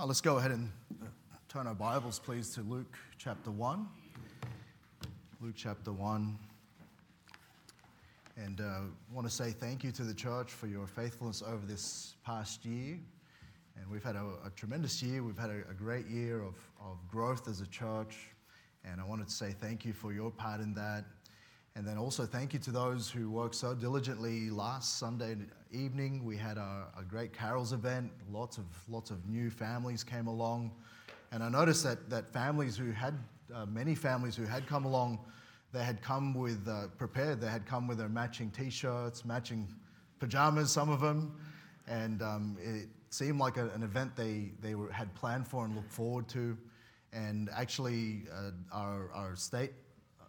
Oh, let's go ahead and uh, turn our Bibles, please, to Luke chapter 1. Luke chapter 1. And uh, want to say thank you to the church for your faithfulness over this past year. And we've had a, a tremendous year. We've had a, a great year of, of growth as a church. And I wanted to say thank you for your part in that. And then also thank you to those who worked so diligently last Sunday evening. We had a, a, great carols event. Lots of lots of new families came along, and I noticed that that families who had uh, many families who had come along, they had come with uh, prepared. They had come with their matching T-shirts, matching pajamas. Some of them, and um, it seemed like a, an event they they were, had planned for and looked forward to. And actually, uh, our our state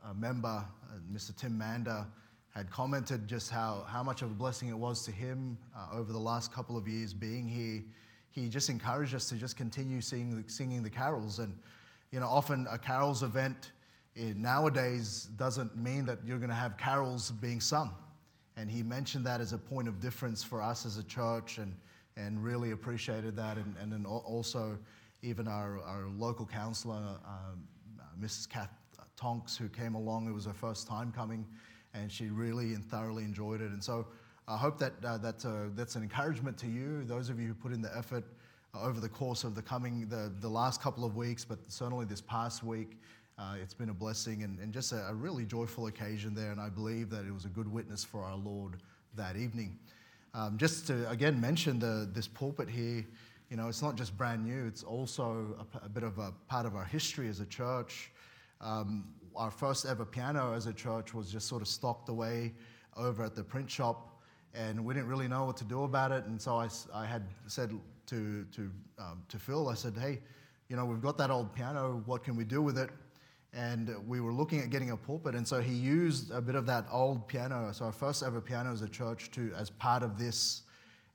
uh, member uh, Mr. Tim Manda had commented just how, how much of a blessing it was to him uh, over the last couple of years being here. He just encouraged us to just continue singing, singing the carols. And, you know, often a carols event nowadays doesn't mean that you're going to have carols being sung. And he mentioned that as a point of difference for us as a church and, and really appreciated that. And, and then also, even our, our local councillor, um, uh, Mrs. Kath Tonks, who came along. It was her first time coming, and she really and thoroughly enjoyed it. And so I hope that uh, that's, a, that's an encouragement to you, those of you who put in the effort uh, over the course of the coming, the, the last couple of weeks, but certainly this past week. Uh, it's been a blessing and, and just a, a, really joyful occasion there, and I believe that it was a good witness for our Lord that evening. Um, just to again mention the, this pulpit here, you know, it's not just brand new, it's also a, a bit of a part of our history as a church. Um, our first ever piano as a church was just sort of stocked away over at the print shop, and we didn't really know what to do about it. And so I, I had said to, to, um, to Phil, I said, hey, you know, we've got that old piano, what can we do with it? And we were looking at getting a pulpit, and so he used a bit of that old piano. So our first ever piano as a church to as part of this.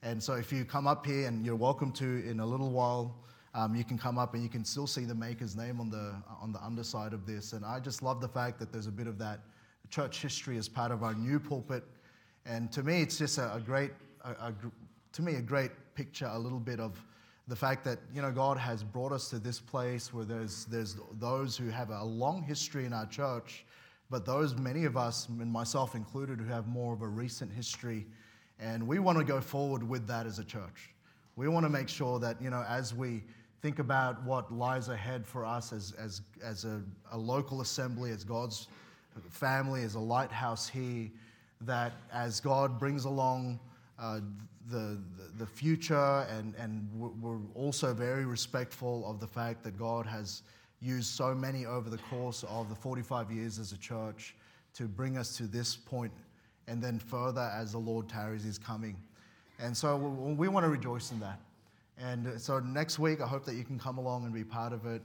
And so if you come up here, and you're welcome to in a little while, um, you can come up and you can still see the maker's name on the, on the underside of this. And I just love the fact that there's a bit of that church history as part of our new pulpit. And to me, it's just a, a great, a, a, to me, a great picture, a little bit of the fact that, you know, God has brought us to this place where there's, there's those who have a long history in our church, but those, many of us, and myself included, who have more of a recent history. And we want to go forward with that as a church. We want to make sure that, you know, as we think about what lies ahead for us as, as, as a, a local assembly, as God's family, as a lighthouse here, that as God brings along uh, the, the, future, and, and we're also very respectful of the fact that God has used so many over the course of the 45 years as a church to bring us to this point, and then further as the Lord tarries is coming. And so we want to rejoice in that. And so next week, I hope that you can come along and be part of it.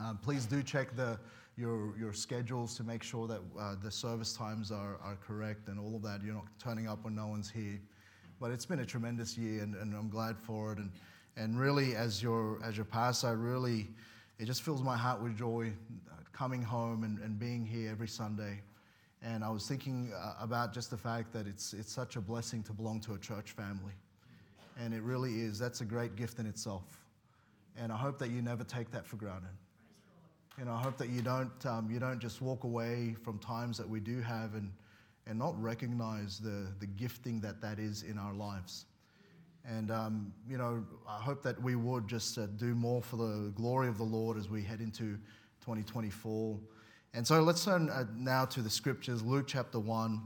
Um, please do check the, your, your schedules to make sure that uh, the service times are, are correct and all of that. You're not turning up when no one's here. But it's been a tremendous year, and, and I'm glad for it. And, and really, as your, as your pastor, I really, it just fills my heart with joy uh, coming home and, and being here every Sunday. And I was thinking uh, about just the fact that it's, it's such a blessing to belong to a church family. And it really is. That's a great gift in itself. And I hope that you never take that for granted. And I hope that you don't, um, you don't just walk away from times that we do have and, and not recognize the, the gifting that that is in our lives. And, um, you know, I hope that we would just uh, do more for the glory of the Lord as we head into 2024. And so let's turn uh, now to the scriptures, Luke chapter 1.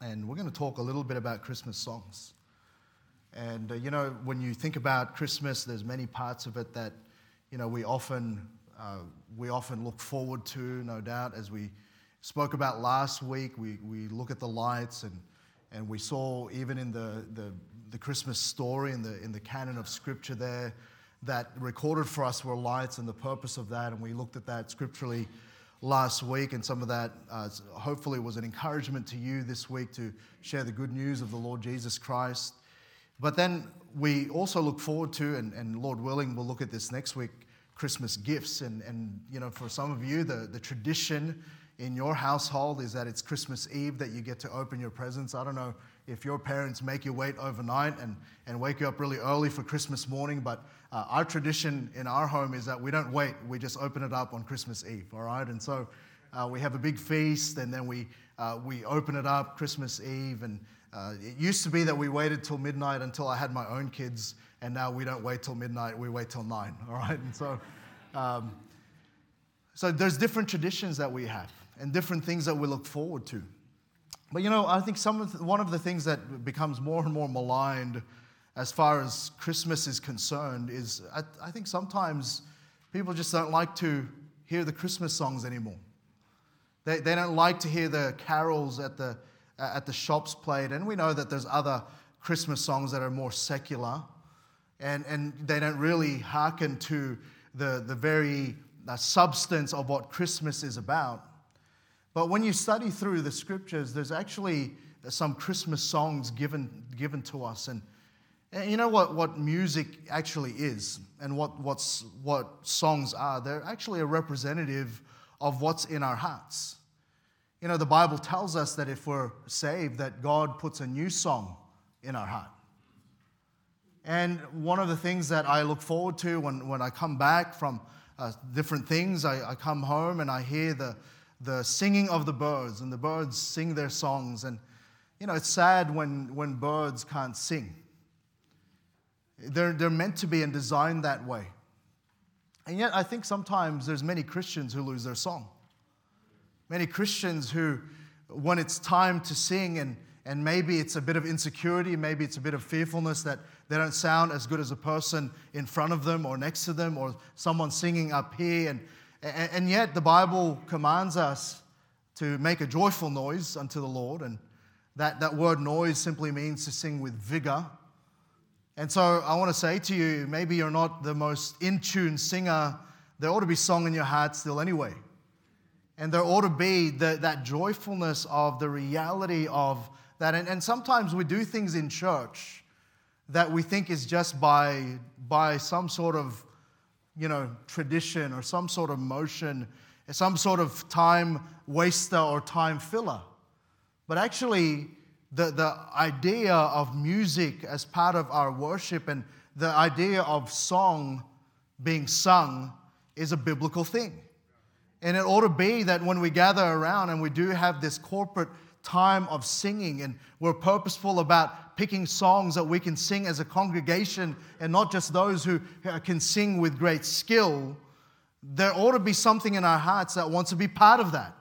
And we're going to talk a little bit about Christmas songs. And uh, you know, when you think about Christmas, there's many parts of it that you know we often uh, we often look forward to, no doubt. As we spoke about last week, we, we look at the lights and and we saw even in the, the, the Christmas story in the in the canon of Scripture there that recorded for us were lights and the purpose of that, and we looked at that scripturally last week, and some of that uh, hopefully was an encouragement to you this week to share the good news of the Lord Jesus Christ. But then we also look forward to, and, and Lord willing, we'll look at this next week, Christmas gifts. And, and, you know, for some of you, the, the tradition in your household is that it's Christmas Eve that you get to open your presents. I don't know if your parents make you wait overnight and, and wake you up really early for Christmas morning, but uh, our tradition in our home is that we don't wait, we just open it up on Christmas Eve, all right? And so uh, we have a big feast and then we, uh, we open it up Christmas Eve. And uh, it used to be that we waited till midnight until I had my own kids, and now we don't wait till midnight, we wait till nine, all right? And so, um, so there's different traditions that we have and different things that we look forward to. But you know, I think some of the, one of the things that becomes more and more maligned as far as Christmas is concerned is I, I think sometimes people just don't like to hear the Christmas songs anymore. They, they don't like to hear the carols at the, at the shops played. And we know that there's other Christmas songs that are more secular. And, and they don't really hearken to the, the very uh, substance of what Christmas is about. But when you study through the scriptures, there's actually some Christmas songs given, given to us. And, and you know what, what music actually is and what, what's, what songs are? They're actually a representative of what's in our hearts. You know, the Bible tells us that if we're saved, that God puts a new song in our heart. And one of the things that I look forward to when, when I come back from uh, different things, I, I come home and I hear the, the singing of the birds, and the birds sing their songs. And, you know, it's sad when, when birds can't sing. They're, they're meant to be and designed that way. And yet, I think sometimes there's many Christians who lose their song. Many Christians who, when it's time to sing, and, and maybe it's a bit of insecurity, maybe it's a bit of fearfulness that they don't sound as good as a person in front of them or next to them, or someone singing up here, and and yet, the Bible commands us to make a joyful noise unto the Lord. And that, that word noise simply means to sing with vigor. And so I want to say to you maybe you're not the most in tune singer. There ought to be song in your heart still, anyway. And there ought to be the, that joyfulness of the reality of that. And, and sometimes we do things in church that we think is just by, by some sort of you know, tradition or some sort of motion, some sort of time waster or time filler. But actually, the, the idea of music as part of our worship and the idea of song being sung is a biblical thing. And it ought to be that when we gather around and we do have this corporate time of singing and we're purposeful about picking songs that we can sing as a congregation and not just those who can sing with great skill, there ought to be something in our hearts that wants to be part of that.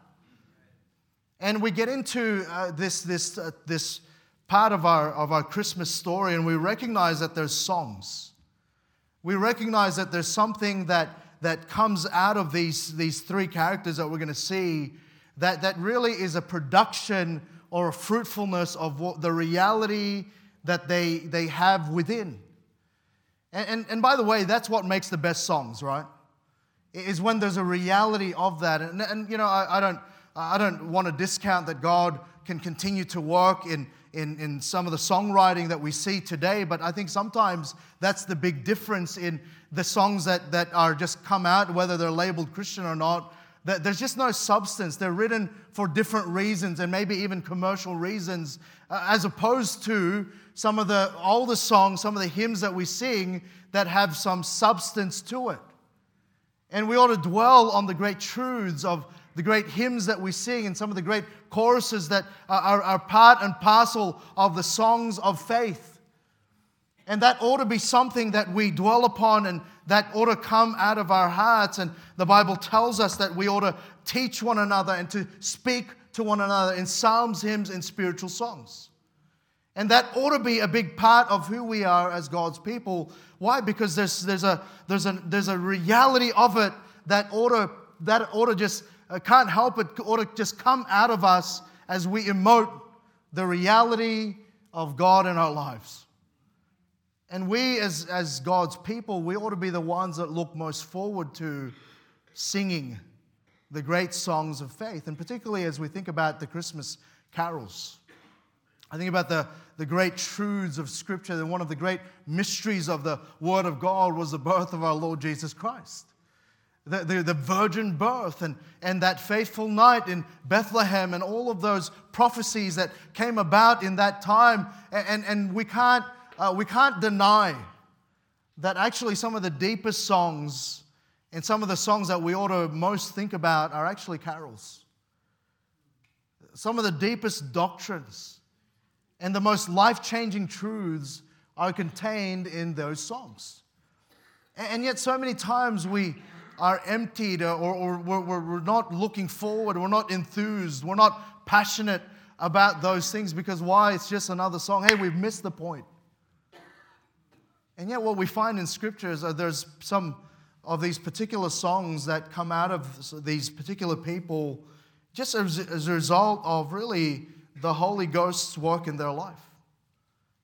And we get into uh, this, this, uh, this part of our, of our Christmas story and we recognize that there's songs. We recognize that there's something that, that comes out of these, these three characters that we're going to see that, that really is a production or a fruitfulness of what the reality that they, they have within. And, and, and by the way, that's what makes the best songs, right? Is when there's a reality of that. And, and you know, I, I, don't, I don't want to discount that God can continue to work in, in, in some of the songwriting that we see today, but I think sometimes that's the big difference in the songs that, that are just come out, whether they're labeled Christian or not, there's just no substance. They're written for different reasons and maybe even commercial reasons, uh, as opposed to some of the older songs, some of the hymns that we sing that have some substance to it. And we ought to dwell on the great truths of the great hymns that we sing and some of the great choruses that are, are part and parcel of the songs of faith. And that ought to be something that we dwell upon and that ought to come out of our hearts. And the Bible tells us that we ought to teach one another and to speak to one another in psalms, hymns, and spiritual songs. And that ought to be a big part of who we are as God's people. Why? Because there's, there's, a, there's, a, there's a reality of it that ought to, that ought to just, uh, can't help it, ought to just come out of us as we emote the reality of God in our lives. And we, as, as God's people, we ought to be the ones that look most forward to singing the great songs of faith, and particularly as we think about the Christmas carols. I think about the, the great truths of Scripture, and one of the great mysteries of the Word of God was the birth of our Lord Jesus Christ. the, the, the, virgin birth and, and that faithful night in Bethlehem and all of those prophecies that came about in that time. And, and, and we, can't, uh, we can't deny that actually some of the deepest songs and some of the songs that we ought to most think about are actually carols. Some of the deepest doctrines and the most life changing truths are contained in those songs. And yet, so many times we are emptied or, or we're, we're not looking forward, we're not enthused, we're not passionate about those things because why? It's just another song. Hey, we've missed the point. And yet, what we find in Scripture is that there's some of these particular songs that come out of these particular people just as, as a result of really the Holy Ghost's work in their life.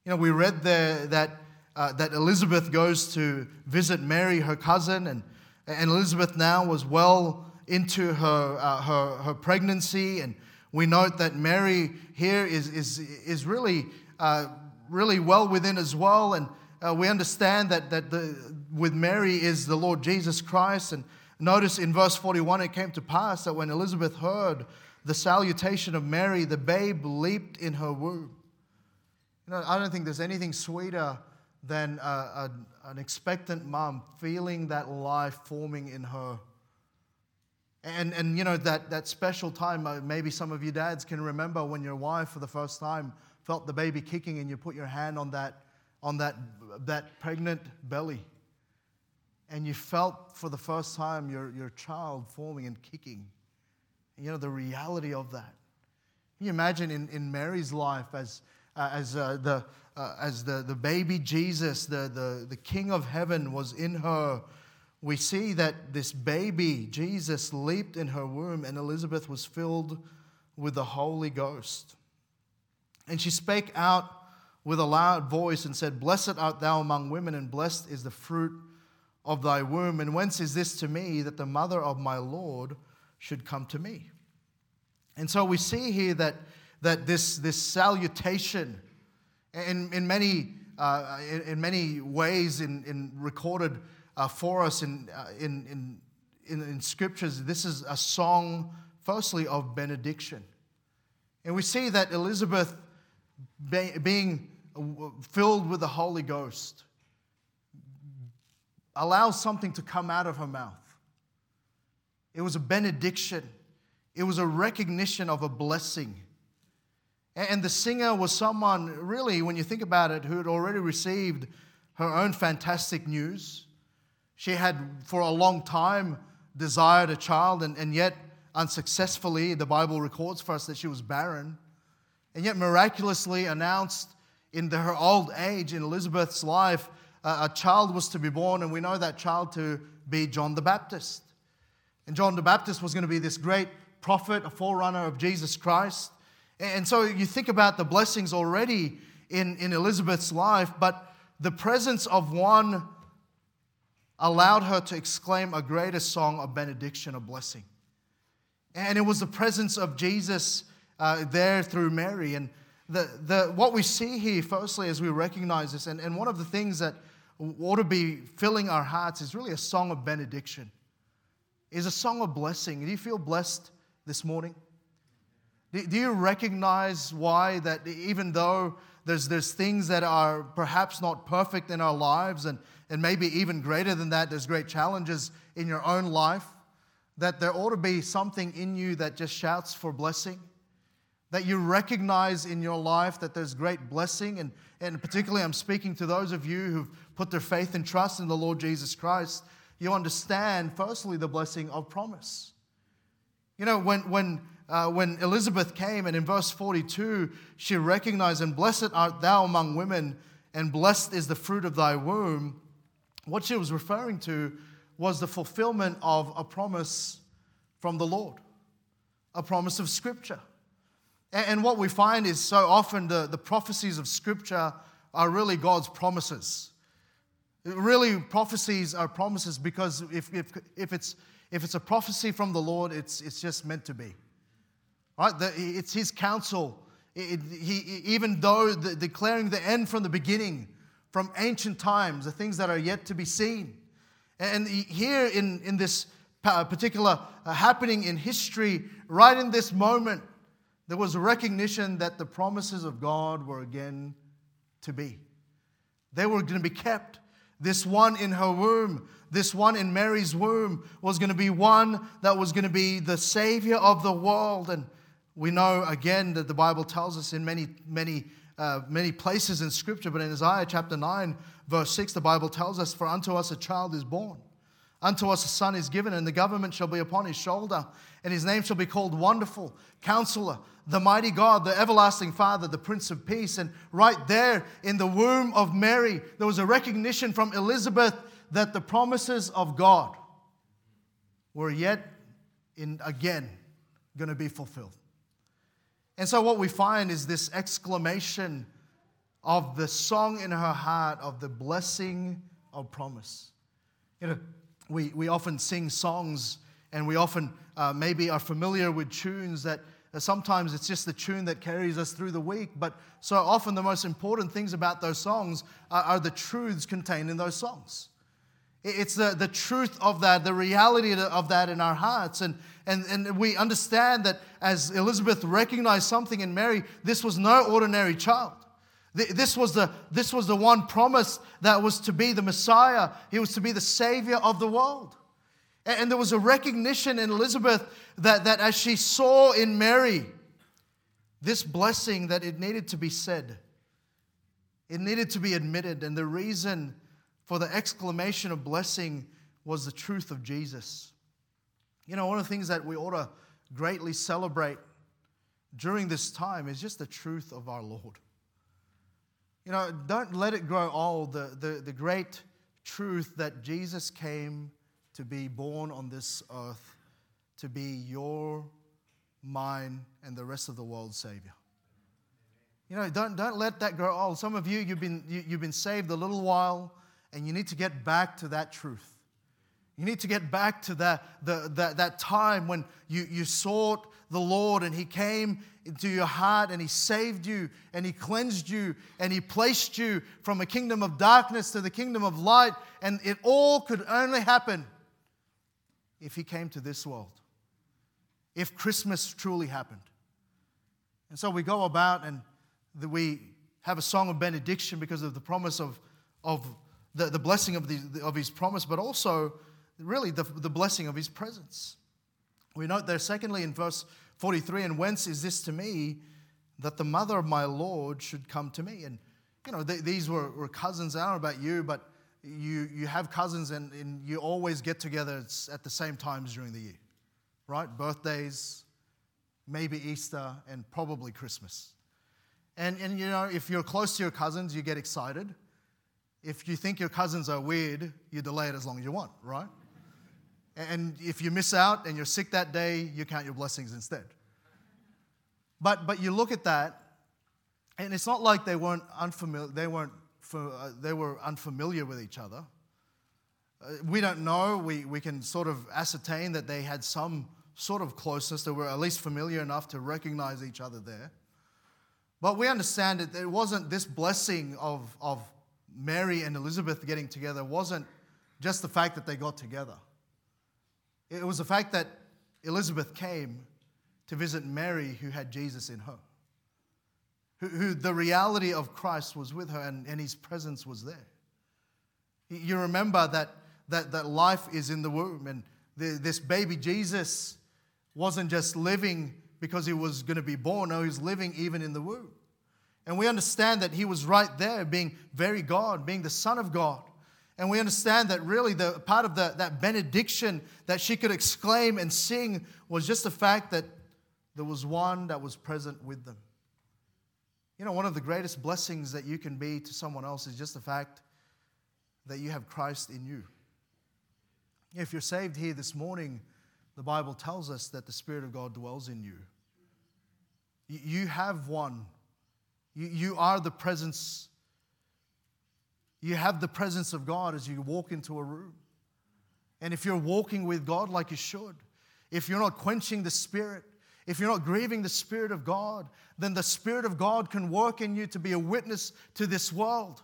You know, we read there that, uh, that Elizabeth goes to visit Mary, her cousin, and, and Elizabeth now was well into her, uh, her, her pregnancy. And we note that Mary here is, is, is really, uh, really well within as well. And uh, we understand that, that the, with Mary is the Lord Jesus Christ. And notice in verse 41, it came to pass that when Elizabeth heard the salutation of Mary, the babe leaped in her womb. You know, I don't think there's anything sweeter than a, a, an expectant mom feeling that life forming in her. And, and you know, that, that special time, uh, maybe some of you dads can remember when your wife for the first time felt the baby kicking and you put your hand on that on that, that pregnant belly. And you felt for the first time your, your child forming and kicking. You know, the reality of that. Can you imagine in, in Mary's life as, uh, as, uh, the, uh, as the, the baby Jesus, the, the, the King of heaven, was in her? We see that this baby, Jesus, leaped in her womb, and Elizabeth was filled with the Holy Ghost. And she spake out with a loud voice and said, Blessed art thou among women, and blessed is the fruit of thy womb. And whence is this to me that the mother of my Lord should come to me? And so we see here that, that this, this salutation, in, in, many, uh, in, in, many ways, in, in recorded uh, for us in, uh, in, in, in scriptures, this is a song, firstly, of benediction. And we see that Elizabeth being filled with the Holy Ghost, Allow something to come out of her mouth. It was a benediction, it was a recognition of a blessing. And the singer was someone, really, when you think about it, who had already received her own fantastic news. She had, for a long time, desired a child, and, and yet, unsuccessfully, the Bible records for us that she was barren, and yet miraculously announced in her old age, in Elizabeth's life, a child was to be born, and we know that child to be John the Baptist. And John the Baptist was going to be this great prophet, a forerunner of Jesus Christ. And so you think about the blessings already in, in Elizabeth's life, but the presence of one allowed her to exclaim a greater song of benediction, of blessing. And it was the presence of Jesus uh, there through Mary. And the, the, what we see here, firstly, as we recognize this, and, and one of the things that ought to be filling our hearts is really a song of benediction, is a song of blessing. Do you feel blessed this morning? Do, do you recognize why that even though there's, there's things that are perhaps not perfect in our lives, and, and maybe even greater than that, there's great challenges in your own life, that there ought to be something in you that just shouts for blessing? That you recognize in your life that there's great blessing. And, and particularly, I'm speaking to those of you who've put their faith and trust in the Lord Jesus Christ. You understand, firstly, the blessing of promise. You know, when, when, uh, when Elizabeth came, and in verse 42, she recognized, And blessed art thou among women, and blessed is the fruit of thy womb. What she was referring to was the fulfillment of a promise from the Lord, a promise of Scripture. And what we find is so often the, the prophecies of Scripture are really God's promises. Really, prophecies are promises because if, if, if, it's, if it's a prophecy from the Lord, it's, it's just meant to be. Right? The, it's His counsel. It, he, even though the, declaring the end from the beginning, from ancient times, the things that are yet to be seen. And here in, in this particular uh, happening in history, right in this moment, there was a recognition that the promises of God were again to be. They were going to be kept. This one in her womb, this one in Mary's womb, was going to be one that was going to be the Savior of the world. And we know again that the Bible tells us in many, many, uh, many places in Scripture, but in Isaiah chapter 9, verse 6, the Bible tells us, For unto us a child is born, unto us a son is given, and the government shall be upon his shoulder, and his name shall be called Wonderful, Counselor, the Mighty God, the Everlasting Father, the Prince of Peace. And right there in the womb of Mary, there was a recognition from Elizabeth that the promises of God were yet in again going to be fulfilled. And so, what we find is this exclamation of the song in her heart of the blessing of promise. You know, we, we often sing songs and we often uh, maybe are familiar with tunes that uh, sometimes it's just the tune that carries us through the week, but so often the most important things about those songs are, are the truths contained in those songs. It's the, the truth of that, the reality of that in our hearts. And, and, and we understand that as Elizabeth recognized something in Mary, this was no ordinary child. This was, the, this was the one promise that was to be the Messiah. He was to be the Savior of the world. And there was a recognition in Elizabeth that, that as she saw in Mary this blessing, that it needed to be said. It needed to be admitted. And the reason for the exclamation of blessing was the truth of Jesus. You know, one of the things that we ought to greatly celebrate during this time is just the truth of our Lord. You know, don't let it grow old, the, the, the great truth that Jesus came to be born on this earth, to be your, mine, and the rest of the world's Savior. You know, don't, don't let that grow old. Some of you, you've been, you, you've been saved a little while, and you need to get back to that truth. You need to get back to that, the, that, that time when you, you sought the Lord and He came into your heart and He saved you and He cleansed you and He placed you from a kingdom of darkness to the kingdom of light. And it all could only happen if He came to this world, if Christmas truly happened. And so we go about and we have a song of benediction because of the promise of, of the, the blessing of, the, of His promise, but also really the, the blessing of his presence. We note there, secondly, in verse 43, and whence is this to me that the mother of my Lord should come to me? And, you know, th- these were, were, cousins. I don't know about you, but you, you have cousins and, and you always get together at the same times during the year, right? Birthdays, maybe Easter, and probably Christmas. And, and, you know, if you're close to your cousins, you get excited. If you think your cousins are weird, you delay it as long as you want, right? And if you miss out and you're sick that day, you count your blessings instead. But, but you look at that, and it's not like they weren't unfamiliar, they, weren't, uh, they were unfamiliar with each other. Uh, we don't know. We, we can sort of ascertain that they had some sort of closeness. They were at least familiar enough to recognize each other there. But we understand that it wasn't this blessing of, of Mary and Elizabeth getting together, wasn't just the fact that they got together. It was the fact that Elizabeth came to visit Mary, who had Jesus in her, who, who the reality of Christ was with her and, and his presence was there. You remember that, that, that life is in the womb, and the, this baby Jesus wasn't just living because he was going to be born, no, he's living even in the womb. And we understand that he was right there, being very God, being the Son of God. And we understand that really the part of the, that benediction that she could exclaim and sing was just the fact that there was one that was present with them. You know, one of the greatest blessings that you can be to someone else is just the fact that you have Christ in you. If you're saved here this morning, the Bible tells us that the Spirit of God dwells in you. You have one. You are the presence you have the presence of God as you walk into a room. And if you're walking with God like you should, if you're not quenching the Spirit, if you're not grieving the Spirit of God, then the Spirit of God can work in you to be a witness to this world.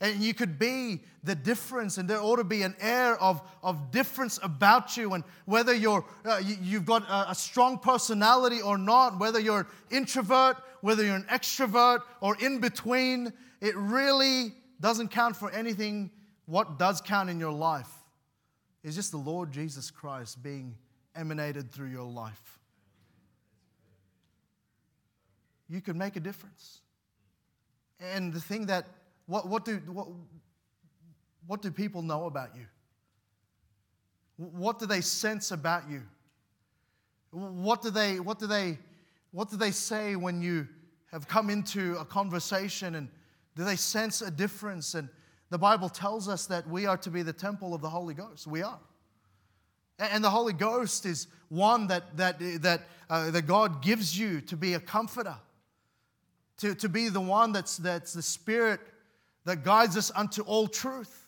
And you could be the difference, and there ought to be an air of, of difference about you. And whether you're, uh, you, have got a, a, strong personality or not, whether you're an introvert, whether you're an extrovert, or in between, it really doesn't count for anything. What does count in your life is just the Lord Jesus Christ being emanated through your life. You can make a difference. And the thing that what, what, do, what, what do people know about you? What do they sense about you? What do they, what do they, what do they say when you have come into a conversation and do they sense a difference? And the Bible tells us that we are to be the temple of the Holy Ghost. We are. And the Holy Ghost is one that, that, that, uh, that God gives you to be a comforter, to, to be the one that's, that's the Spirit that guides us unto all truth.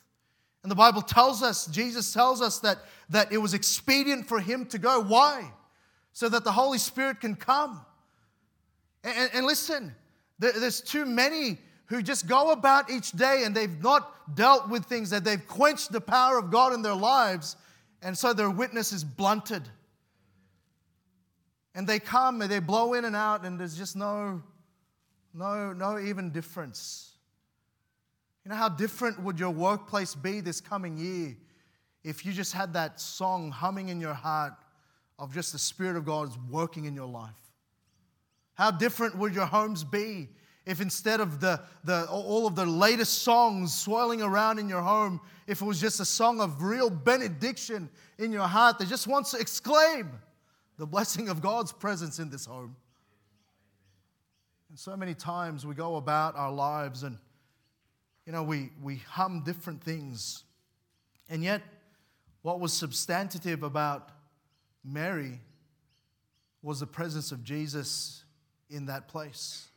And the Bible tells us, Jesus tells us that, that it was expedient for him to go. Why? So that the Holy Spirit can come. And, and listen, there, there's too many who just go about each day and they've not dealt with things, that they've quenched the power of God in their lives, and so their witness is blunted. And they come and they blow in and out, and there's just no, no, no even difference. You know how different would your workplace be this coming year if you just had that song humming in your heart of just the Spirit of God is working in your life? How different would your homes be if instead of the, the, all of the latest songs swirling around in your home, if it was just a song of real benediction in your heart that just wants to exclaim the blessing of God's presence in this home? And so many times we go about our lives and you know, we, we hum different things. And yet, what was substantive about Mary was the presence of Jesus in that place.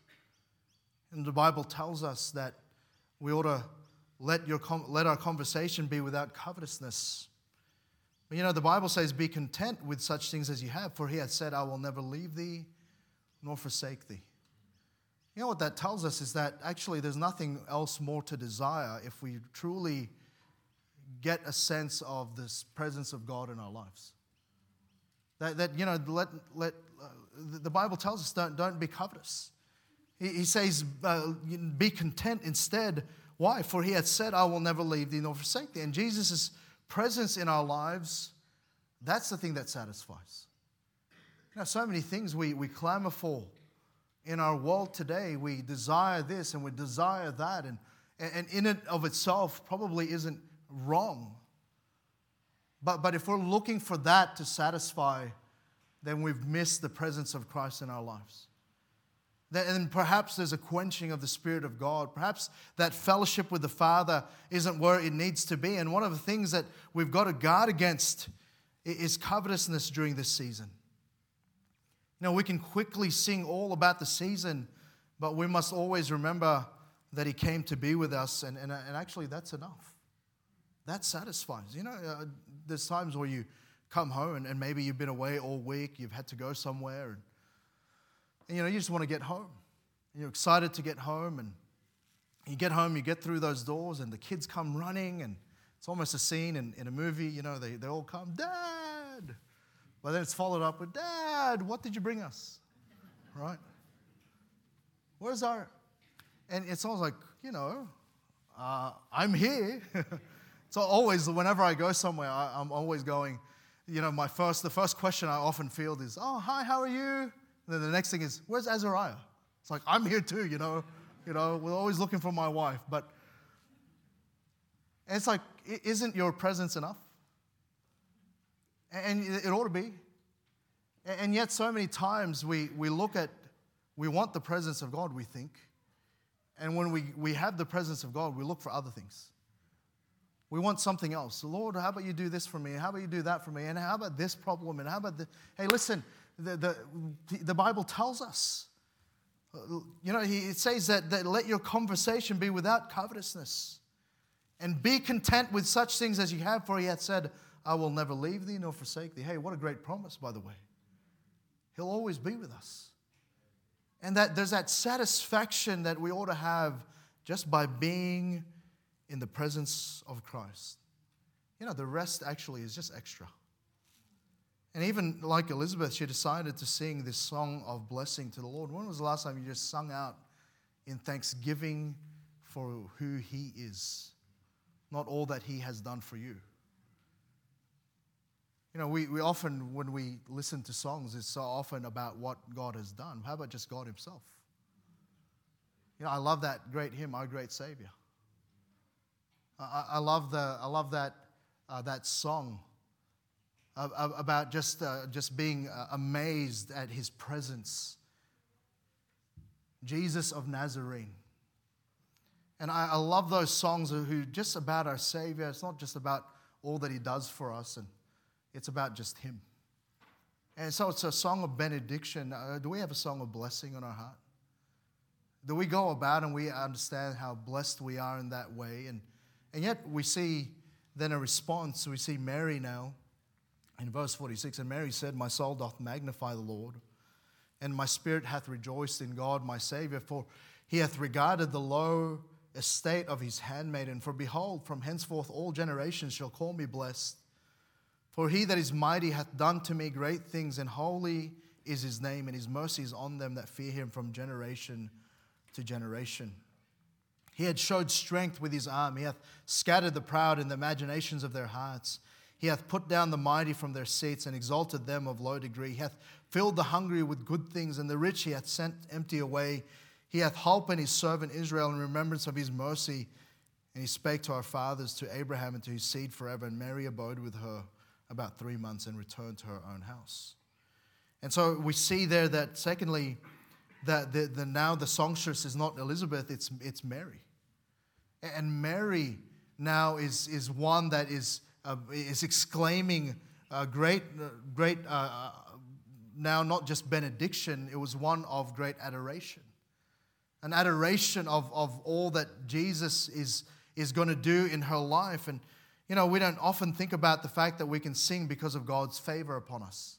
And the Bible tells us that we ought to let, your, let our conversation be without covetousness. But you know, the Bible says, Be content with such things as you have, for he hath said, I will never leave thee nor forsake thee. You know what that tells us is that actually there's nothing else more to desire if we truly get a sense of this presence of God in our lives. That, that you know, let, let, uh, the Bible tells us don't, don't be covetous. He, says, uh, be content instead. Why? For he had said, I will never leave thee nor forsake thee. And Jesus' presence in our lives, that's the thing that satisfies. Know, so many things we, we clamor for in our world today, we desire this and we desire that, and, and in it of itself probably isn't wrong. But, but if we're looking for that to satisfy, then we've missed the presence of Christ in our lives. And perhaps there's a quenching of the Spirit of God. Perhaps that fellowship with the Father isn't where it needs to be. And one of the things that we've got to guard against is covetousness during this season. You know, we can quickly sing all about the season, but we must always remember that He came to be with us, and, and, and actually, that's enough. That satisfies. You know, uh, there's times where you come home and, and, maybe you've been away all week, you've had to go somewhere, and, and you know, you just want to get home. And you're excited to get home, and you get home, you get through those doors, and the kids come running, and it's almost a scene in, in a movie, you know, they, they all come, Dad! But then it's followed up with, Dad, what did you bring us? Right? Where's our. And it's always like, you know, uh, I'm here. so always, whenever I go somewhere, I, I'm always going, you know, my first, the first question I often field is, oh, hi, how are you? And then the next thing is, where's Azariah? It's like, I'm here too, you know. You know, we're always looking for my wife. But it's like, isn't your presence enough? And it ought to be. And yet, so many times we, we look at, we want the presence of God, we think. And when we, we have the presence of God, we look for other things. We want something else. Lord, how about you do this for me? How about you do that for me? And how about this problem? And how about the. Hey, listen, the, the, Bible tells us. You know, it says that, that let your conversation be without covetousness and be content with such things as you have, for he hath said, I will never leave thee nor forsake thee. Hey, what a great promise, by the way. He'll always be with us. And that there's that satisfaction that we ought to have just by being in the presence of Christ. You know, the rest actually is just extra. And even like Elizabeth, she decided to sing this song of blessing to the Lord. When was the last time you just sung out in thanksgiving for who He is, not all that He has done for you? You know, we, we often, when we listen to songs, it's so often about what God has done. How about just God Himself? You know, I love that great hymn, Our Great Savior. I, I love, the, I love that, uh, that song about just, uh, just being uh, amazed at his presence. Jesus of Nazarene. And I, I love those songs who just about our Savior. It's not just about all that he does for us, and it's about just him. And so it's a song of benediction. Uh, do we have a song of blessing on our heart? Do we go about and we understand how blessed we are in that way? And, and yet we see then a response. We see Mary now in verse 46 And Mary said, My soul doth magnify the Lord, and my spirit hath rejoiced in God my Savior, for he hath regarded the low estate of his handmaiden. For behold, from henceforth all generations shall call me blessed. For he that is mighty hath done to me great things, and holy is his name, and his mercy is on them that fear him from generation to generation. He had showed strength with his arm. He hath scattered the proud in the imaginations of their hearts. He hath put down the mighty from their seats and exalted them of low degree. He hath filled the hungry with good things, and the rich he hath sent empty away. He hath holpen his servant Israel in remembrance of his mercy. And he spake to our fathers, to Abraham, and to his seed forever. And Mary abode with her about three months and returned to her own house. And so we see there that, secondly, that the, the, now the songstress is not Elizabeth, it's, it's Mary. And Mary now is, is one that is uh, is exclaiming uh, great, uh, great, uh, now not just benediction, it was one of great adoration. An adoration of, of all that Jesus is, is going to do in her life. And, you know, we don't often think about the fact that we can sing because of God's favor upon us.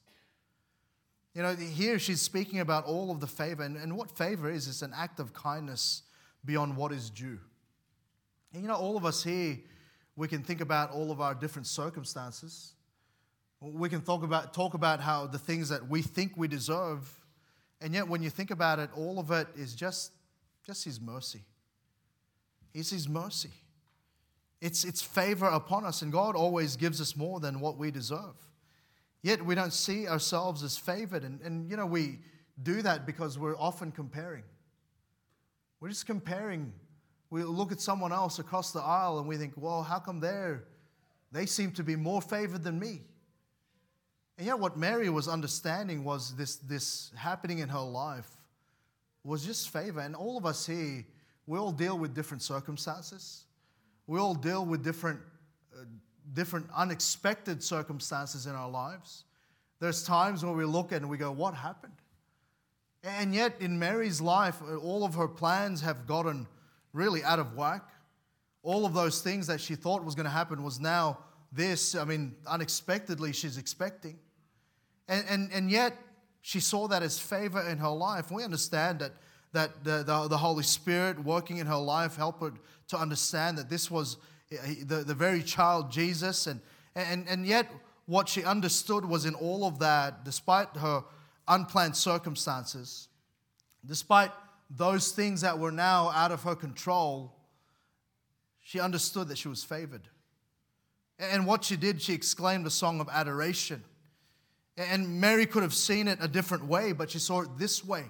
You know, here she's speaking about all of the favor. And, and what favor is, it's an act of kindness beyond what is due. And, you know, all of us here we can think about all of our different circumstances. We can talk about, talk about how the things that we think we deserve, and yet when you think about it, all of it is just, just His mercy. It's His mercy. It's, it's favor upon us, and God always gives us more than what we deserve. Yet we don't see ourselves as favored, and, and you know, we do that because we're often comparing. We're just comparing we look at someone else across the aisle and we think, well, how come they're, they seem to be more favored than me? And yet, what Mary was understanding was this, this happening in her life was just favor. And all of us here, we all deal with different circumstances. We all deal with different, uh, different unexpected circumstances in our lives. There's times where we look and we go, What happened? And yet, in Mary's life, all of her plans have gotten really out of whack. All of those things that she thought was going to happen was now this. I mean, unexpectedly, she's expecting. And, and, and yet, she saw that as favor in her life. We understand that, that the, the, the Holy Spirit working in her life helped her to understand that this was eh, the, the very child Jesus. And, and, and yet, what she understood was in all of that, despite her unplanned circumstances, despite those things that were now out of her control, she understood that she was favored. And what she did, she exclaimed a song of adoration. And Mary could have seen it a different way, but she saw it this way.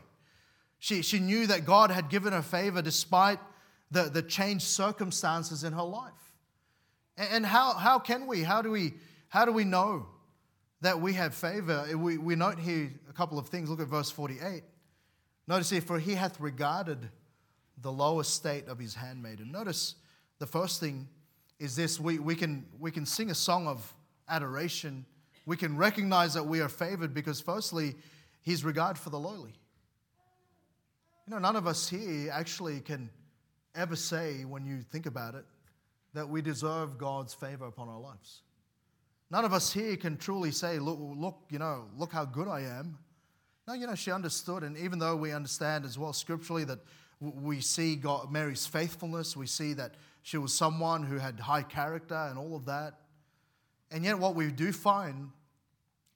She, she knew that God had given her favor despite the, the changed circumstances in her life. And how, how can we? How do we, how do we know that we have favor? We, we note here a couple of things. Look at verse 48. Notice here, for he hath regarded the low estate of his handmaiden. Notice the first thing is this we, we, can, we can sing a song of adoration. We can recognize that we are favored because, firstly, his regard for the lowly. You know, none of us here actually can ever say, when you think about it, that we deserve God's favor upon our lives. None of us here can truly say, look, look, you know, look how good I am. No, you know, she understood. And even though we understand as well scripturally that we see God, Mary's faithfulness, we see that, she was someone who had high character and all of that. And yet, what we do find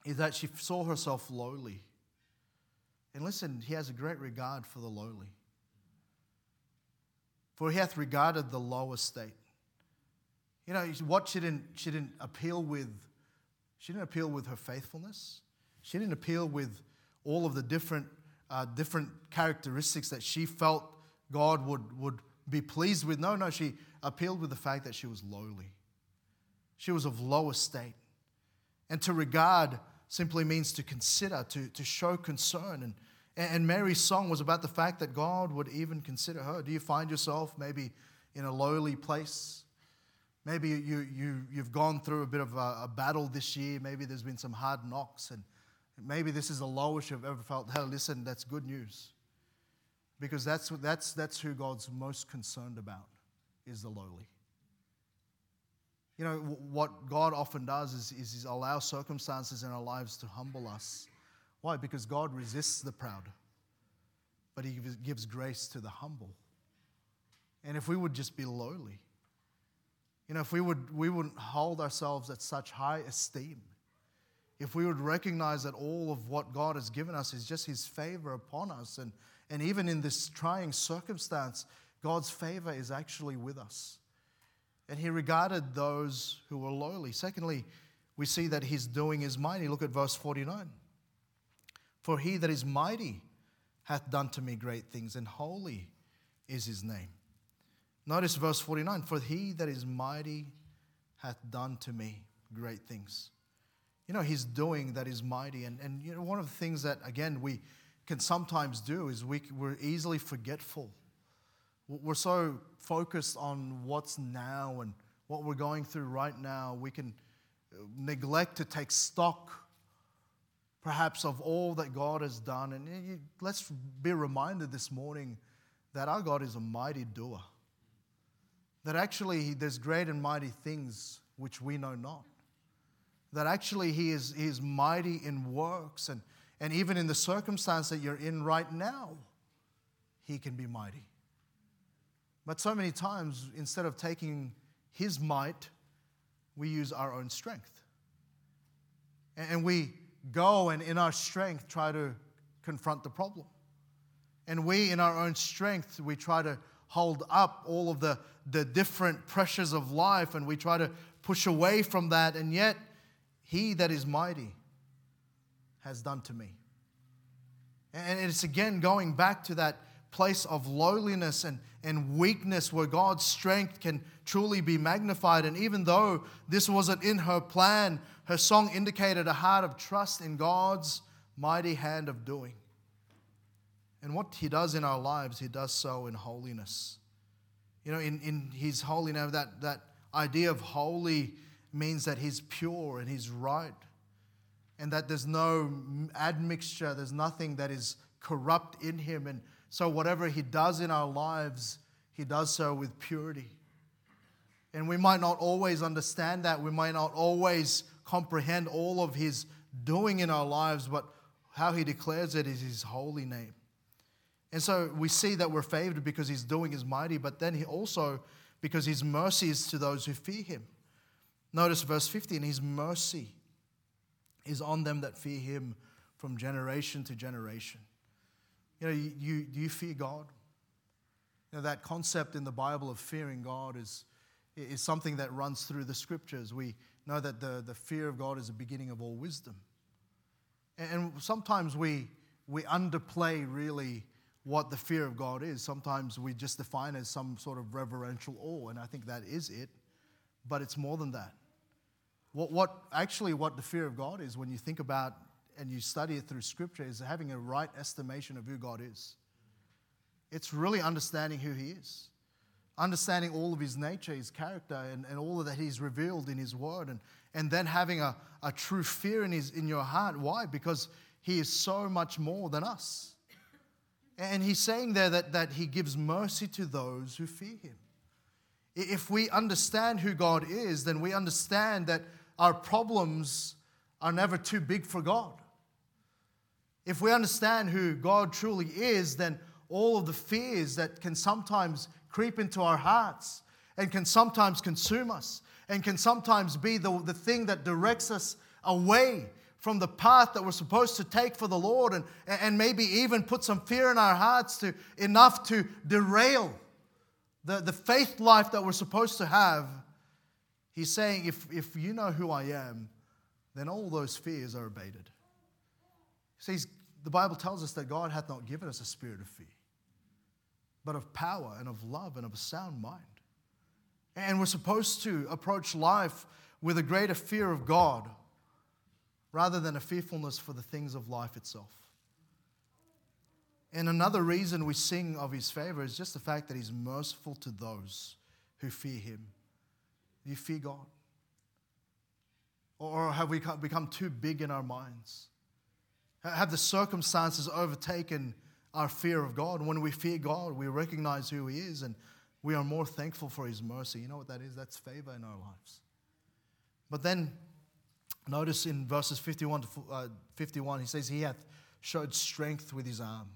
is that she saw herself lowly. And listen, he has a great regard for the lowly. For he hath regarded the low estate. You know, what she didn't, she didn't appeal with, she didn't appeal with her faithfulness. She didn't appeal with all of the different, uh, different characteristics that she felt God would, would be pleased with. No, no, she appealed with the fact that she was lowly. She was of low estate. And to regard simply means to consider, to, to show concern. And, and Mary's song was about the fact that God would even consider her. Do you find yourself maybe in a lowly place? Maybe you, you, you've gone through a bit of a, a, battle this year. Maybe there's been some hard knocks, and maybe this is the lowest you've ever felt. Hey, listen, that's good news. Because that's, that's, that's who God's most concerned about, is the lowly. You know, what God often does is, is, is allow circumstances in our lives to humble us. Why? Because God resists the proud, but He gives grace to the humble. And if we would just be lowly, you know, if we, would, we wouldn't hold ourselves at such high esteem, if we would recognize that all of what God has given us is just His favor upon us, and, and even in this trying circumstance, God's favor is actually with us. And He regarded those who were lowly. Secondly, we see that His doing is mighty. Look at verse 49. For He that is mighty hath done to me great things, and holy is His name. Notice verse 49 For he that is mighty hath done to me great things. You know, he's doing that is mighty. And, and you know, one of the things that, again, we can sometimes do is we, we're easily forgetful. We're so focused on what's now and what we're going through right now, we can uh, neglect to take stock, perhaps, of all that God has done. And let's be reminded this morning that our God is a mighty doer that actually there's great and mighty things which we know not. That actually he is, he is mighty in works, and, and even in the circumstance that you're in right now, he can be mighty. But so many times, instead of taking his might, we use our own strength. And we go and in our strength try to confront the problem. And we, in our own strength, we try to hold up all of the, the different pressures of life and we try to push away from that. And yet, He that is mighty has done to me. And it's again going back to that place of lowliness and, and weakness where God's strength can truly be magnified. And even though this wasn't in her plan, her song indicated a heart of trust in God's mighty hand of doing. And what He does in our lives, He does so in holiness. You know, in, in His holiness, that, that idea of holy means that He's pure and He's right, and that there's no admixture, there's nothing that is corrupt in Him. And so, whatever He does in our lives, He does so with purity. And we might not always understand that, we might not always comprehend all of His doing in our lives, but how He declares it is His holy name. And so we see that we're favored because he's doing is mighty, but then he also because his mercy is to those who fear him. Notice verse 15 his mercy is on them that fear him from generation to generation. You know, you, you, do you fear God? You know, that concept in the Bible of fearing God is, is something that runs through the scriptures. We know that the, the fear of God is the beginning of all wisdom. And, and sometimes we, we underplay really what the fear of God is. Sometimes we just define it as some sort of reverential awe, and I think that is it, but it's more than that. What, what actually what the fear of God is when you think about and you study it through scripture is having a right estimation of who God is. It's really understanding who He is, understanding all of His nature, His character, and, and all of that He's revealed in His Word, and, and then having a, a true fear in, his, in your heart. Why? Because He is so much more than us. And he's saying there that, that he gives mercy to those who fear him. If we understand who God is, then we understand that our problems are never too big for God. If we understand who God truly is, then all of the fears that can sometimes creep into our hearts and can sometimes consume us and can sometimes be the, the thing that directs us away from the path that we're supposed to take for the Lord and, and maybe even put some fear in our hearts to enough to derail the, the faith life that we're supposed to have. He's saying, if, if you know who I am, then all those fears are abated. Says, the Bible tells us that God hath not given us a spirit of fear, but of power and of love and of a sound mind. And we're supposed to approach life with a greater fear of God rather than a fearfulness for the things of life itself. And another reason we sing of his favor is just the fact that he's merciful to those who fear him. Do you fear God? Or have we become too big in our minds? Have the circumstances overtaken our fear of God? When we fear God, we recognize who He is and we are more thankful for His mercy. You know what that is? That's favor in our lives. But then, notice in verses 51 to uh, 51, He says, He hath showed strength with His arm.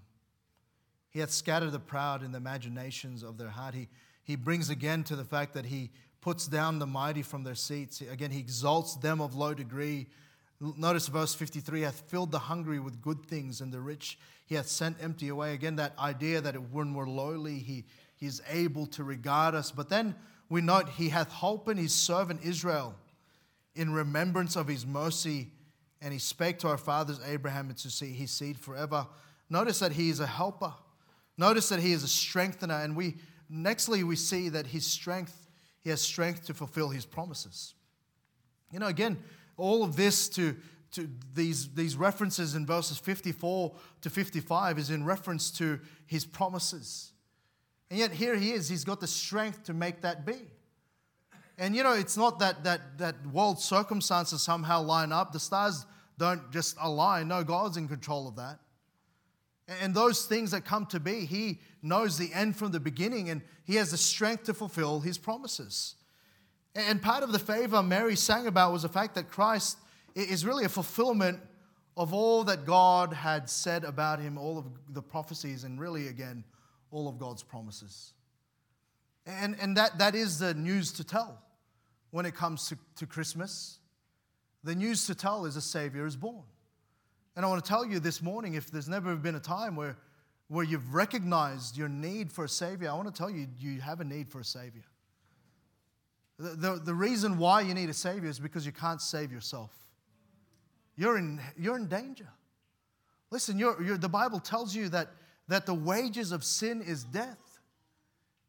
He hath scattered the proud in the imaginations of their heart. He, he brings again to the fact that He puts down the mighty from their seats. Again, He exalts them of low degree Notice verse 53 hath filled the hungry with good things, and the rich he hath sent empty away. Again, that idea that when we're lowly, he, he is able to regard us. But then we note he hath holpen his servant Israel in remembrance of his mercy, and he spake to our fathers Abraham and to see his seed forever. Notice that he is a helper. Notice that he is a strengthener. And we nextly we see that his strength, he has strength to fulfill his promises. You know, again, all of this to, to these, these references in verses 54 to 55 is in reference to his promises. And yet here he is, he's got the strength to make that be. And you know, it's not that that that world circumstances somehow line up. The stars don't just align. No, God's in control of that. And those things that come to be, he knows the end from the beginning and he has the strength to fulfill his promises. And part of the favor Mary sang about was the fact that Christ is really a fulfillment of all that God had said about him, all of the prophecies, and really, again, all of God's promises. And, and that, that is the news to tell when it comes to, to Christmas. The news to tell is a Savior is born. And I want to tell you this morning if there's never been a time where, where you've recognized your need for a Savior, I want to tell you, you have a need for a Savior. The, the, the reason why you need a Savior is because you can't save yourself. You're in, you're in danger. Listen, you're, you're, the Bible tells you that, that the wages of sin is death.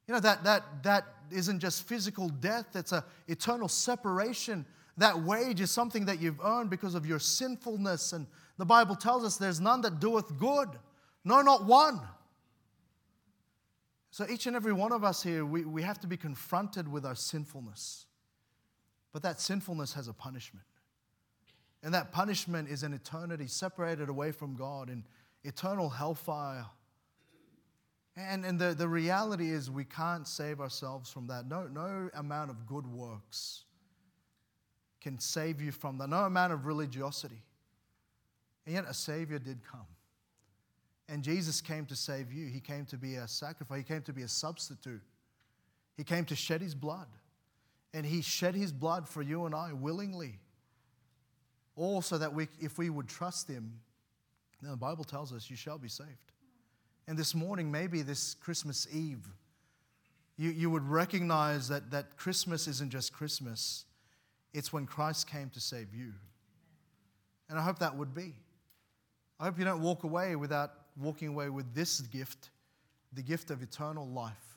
You know, that, that, that isn't just physical death, it's an eternal separation. That wage is something that you've earned because of your sinfulness. And the Bible tells us there's none that doeth good, no, not one. So each and every one of us here, we, we have to be confronted with our sinfulness. But that sinfulness has a punishment. And that punishment is an eternity separated away from God in eternal hellfire. And, and the, the reality is, we can't save ourselves from that. No, no amount of good works can save you from that, no amount of religiosity. And yet, a Savior did come. And Jesus came to save you. He came to be a sacrifice, He came to be a substitute. He came to shed His blood. And He shed His blood for you and I willingly. Also, that we, if we would trust Him, the Bible tells us, you shall be saved. And this morning, maybe this Christmas Eve, you, you would recognize that, that Christmas isn't just Christmas, it's when Christ came to save you. And I hope that would be. I hope you don't walk away without walking away with this gift, the gift of eternal life.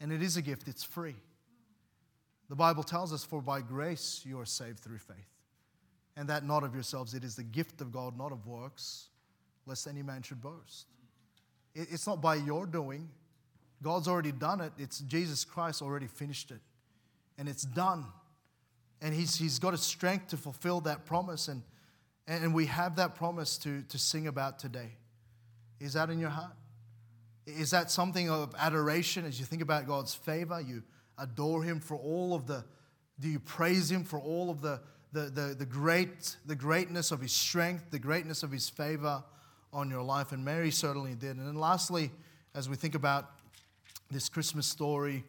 And it is a gift, it's free. The Bible tells us, For by grace you are saved through faith. And that not of yourselves, it is the gift of God, not of works, lest any man should boast. It's not by your doing. God's already done it. It's Jesus Christ already finished it. And it's done. And he's, he's got a strength to fulfill that promise. And, and we have that promise to, to sing about today. Is that in your heart? Is that something of adoration as you think about God's favor? You adore Him for all of the, do you praise Him for all of the, the, the, the, great, the greatness of His strength, the greatness of His favor on your life? And Mary certainly did. And then lastly, as we think about this Christmas story,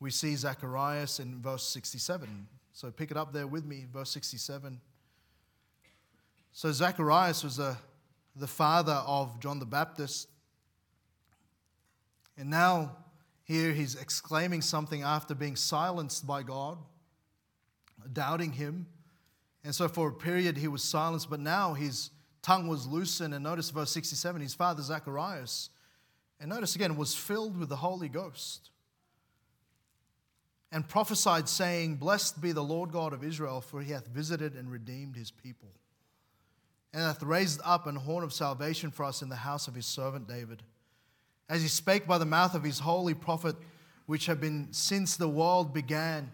we see Zacharias in verse 67. So pick it up there with me, verse 67. So Zacharias was the, the father of John the Baptist. And now, here he's exclaiming something after being silenced by God, doubting him. And so, for a period, he was silenced, but now his tongue was loosened. And notice verse 67 his father, Zacharias, and notice again, was filled with the Holy Ghost and prophesied, saying, Blessed be the Lord God of Israel, for he hath visited and redeemed his people, and hath raised up an horn of salvation for us in the house of his servant David as he spake by the mouth of his holy prophet, which have been since the world began,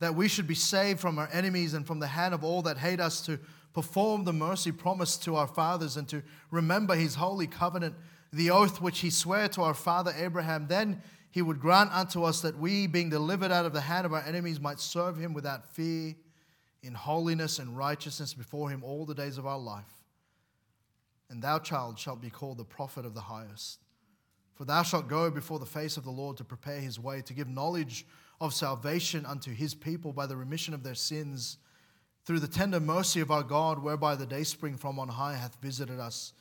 that we should be saved from our enemies and from the hand of all that hate us, to perform the mercy promised to our fathers, and to remember his holy covenant, the oath which he sware to our father Abraham. Then he would grant unto us that we, being delivered out of the hand of our enemies, might serve him without fear, in holiness and righteousness before him all the days of our life. And thou, child, shalt be called the prophet of the highest. For thou shalt go before the face of the Lord to prepare his way, to give knowledge of salvation unto his people by the remission of their sins, through the tender mercy of our God, whereby the dayspring from on high hath visited us,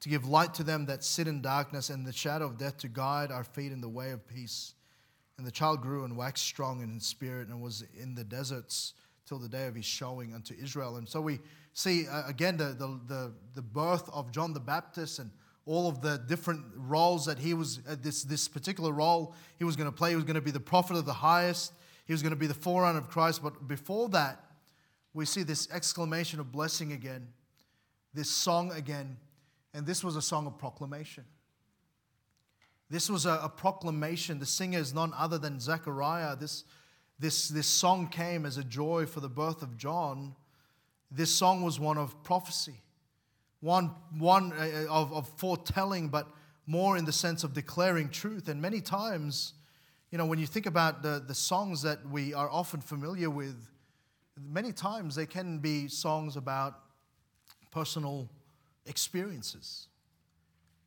to give light to them that sit in darkness and the shadow of death, to guide our feet in the way of peace. And the child grew and waxed strong in spirit and was in the deserts till the day of his showing unto Israel. And so we see uh, again the, the, the, the birth of John the Baptist and all of the different roles that he was, uh, this, this particular role he was going to play. He was going to be the prophet of the highest, he was going to be the forerunner of Christ. But before that, we see this exclamation of blessing again, this song again, and this was a song of proclamation. This was a, a proclamation. The singer is none other than Zechariah. This, this, this song came as a joy for the birth of John. This song was one of prophecy one, one uh, of, of foretelling, but more in the sense of declaring truth. And many times, you know, when you think about the, the songs that we are often familiar with, many times they can be songs about personal experiences.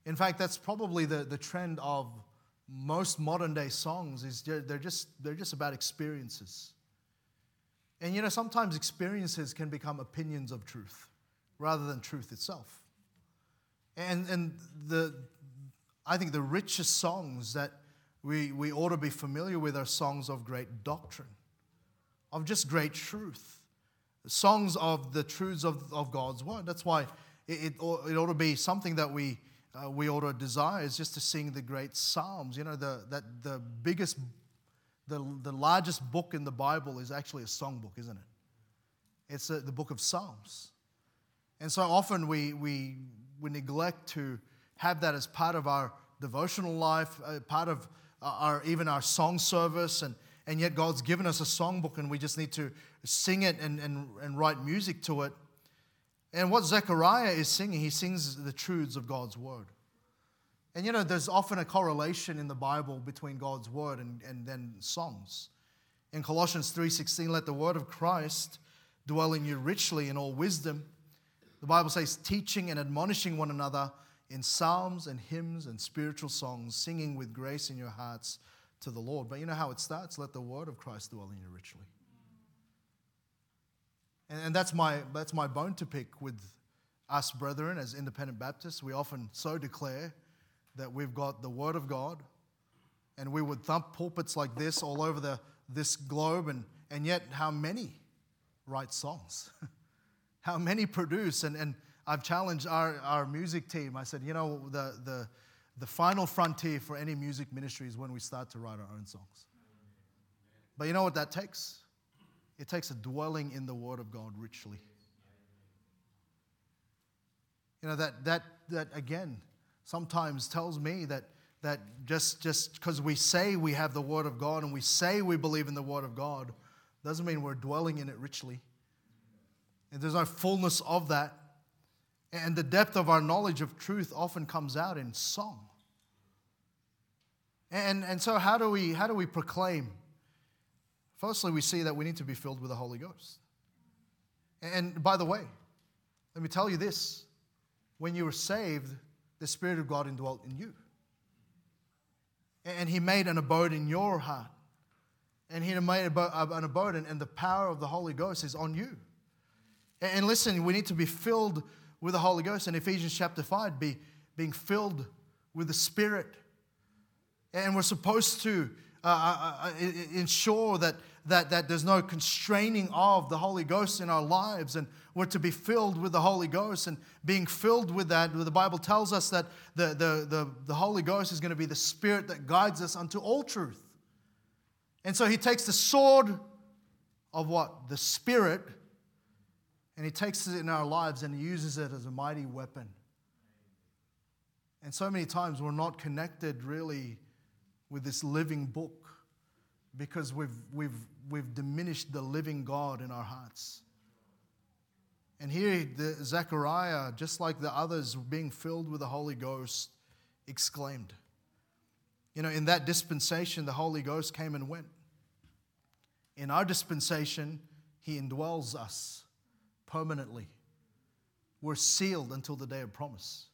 In fact, that's probably the, the trend of most modern day songs is they're just, they're just about experiences. And you know, sometimes experiences can become opinions of truth rather than truth itself. And, and the, I think the richest songs that we, we ought to be familiar with are songs of great doctrine, of just great truth, songs of the truths of, of God's word. That's why it, it, it ought to be something that we, uh, we ought to desire is just to sing the great Psalms. You know, the, that the biggest, the, the largest book in the Bible is actually a songbook, isn't it? It's a, the book of Psalms. And so often we, we, we neglect to have that as part of our devotional life, uh, part of our, even our song service. And, and yet God's given us a songbook and we just need to sing it and, and, and write music to it. And what Zechariah is singing, he sings the truths of God's word. And you know, there's often a correlation in the Bible between God's word and, and then songs. In Colossians 3:16, let the word of Christ dwell in you richly in all wisdom the Bible says, teaching and admonishing one another in psalms and hymns and spiritual songs, singing with grace in your hearts to the Lord. But you know how it starts? Let the word of Christ dwell in you richly. And, and that's, my, that's my bone to pick with us, brethren, as independent Baptists. We often so declare that we've got the word of God, and we would thump pulpits like this all over the, this globe, and, and yet how many write songs? how many produce. And, and I've challenged our, our music team. I said, you know, the, the, the final frontier for any music ministry is when we start to write our own songs. But you know what that takes? It takes a dwelling in the Word of God richly. You know, that, that, that again, sometimes tells me that, that just just because we say we have the Word of God and we say we believe in the Word of God doesn't mean we're dwelling in it richly. And there's no fullness of that. And the depth of our knowledge of truth often comes out in song. And, and so, how do, we, how do we proclaim? Firstly, we see that we need to be filled with the Holy Ghost. And by the way, let me tell you this when you were saved, the Spirit of God indwelt in you. And He made an abode in your heart. and He made an abode, and the power of the Holy Ghost is on you. And listen, we need to be filled with the Holy Ghost. In Ephesians chapter 5, be being filled with the Spirit. And we're supposed to uh, uh, uh ensure that, that, that there's no constraining of the Holy Ghost in our lives. And we're to be filled with the Holy Ghost. And being filled with that, the Bible tells us that the, the, the, the Holy Ghost is going to be the Spirit that guides us unto all truth. And so he takes the sword of what? The Spirit and He takes it in our lives and He uses it as a mighty weapon. And so many times we're not connected really with this living book because we've, we've, we've diminished the living God in our hearts. And here, the, Zechariah, just like the others, being filled with the Holy Ghost, exclaimed. You know, in that dispensation, the Holy Ghost came and went. In our dispensation, He indwells us permanently. We're sealed until the day of promise.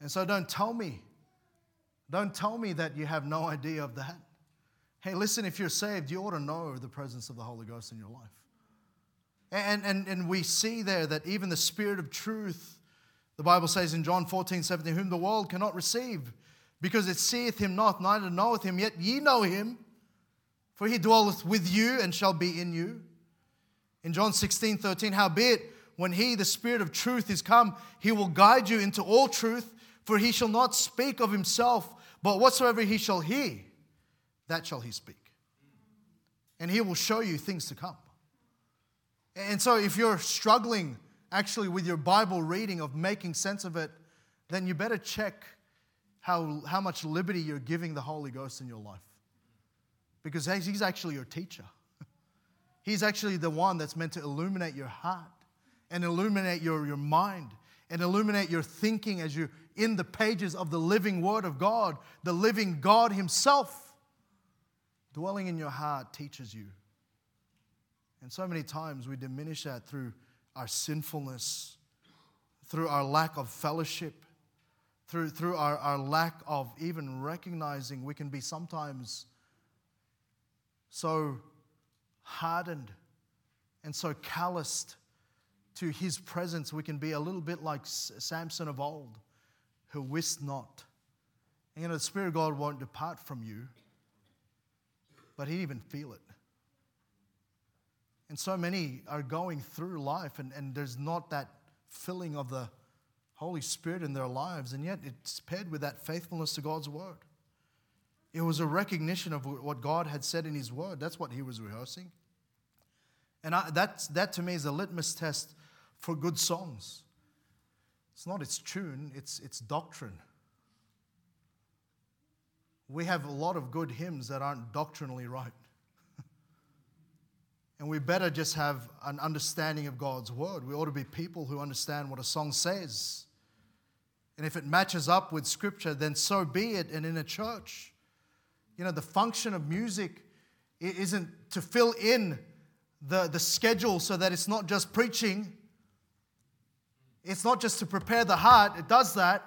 And so don't tell me, don't tell me that you have no idea of that. Hey, listen, if you're saved, you ought to know the presence of the Holy Ghost in your life. And, and, and we see there that even the Spirit of truth, the Bible says in John 14, 17, whom the world cannot receive, because it seeth him not, neither knoweth him, yet ye know him, for he dwelleth with you and shall be in you. In John 16, 13, howbeit, when he, the Spirit of truth, is come, he will guide you into all truth, for he shall not speak of himself, but whatsoever he shall hear, that shall he speak. And he will show you things to come. And so, if you're struggling actually with your Bible reading of making sense of it, then you better check how, how much liberty you're giving the Holy Ghost in your life. Because he's actually your teacher. He's actually the one that's meant to illuminate your heart and illuminate your, your mind and illuminate your thinking as you're in the pages of the living Word of God. The living God Himself dwelling in your heart teaches you. And so many times we diminish that through our sinfulness, through our lack of fellowship, through, through our, our lack of even recognizing we can be sometimes so hardened and so calloused to his presence, we can be a little bit like Samson of old, who wist not. And you know, the Spirit of God won't depart from you, but he'd even feel it. And so many are going through life, and, and there's not that filling of the Holy Spirit in their lives, and yet it's paired with that faithfulness to God's word. It was a recognition of what God had said in His Word. That's what He was rehearsing. And I, that, that to me is a litmus test for good songs. It's not its tune, it's its doctrine. We have a lot of good hymns that aren't doctrinally right. and we better just have an understanding of God's word. We ought to be people who understand what a song says. And if it matches up with scripture, then so be it. And in a church, you know, the function of music isn't to fill in the, the schedule so that it's not just preaching, it's not just to prepare the heart, it does that,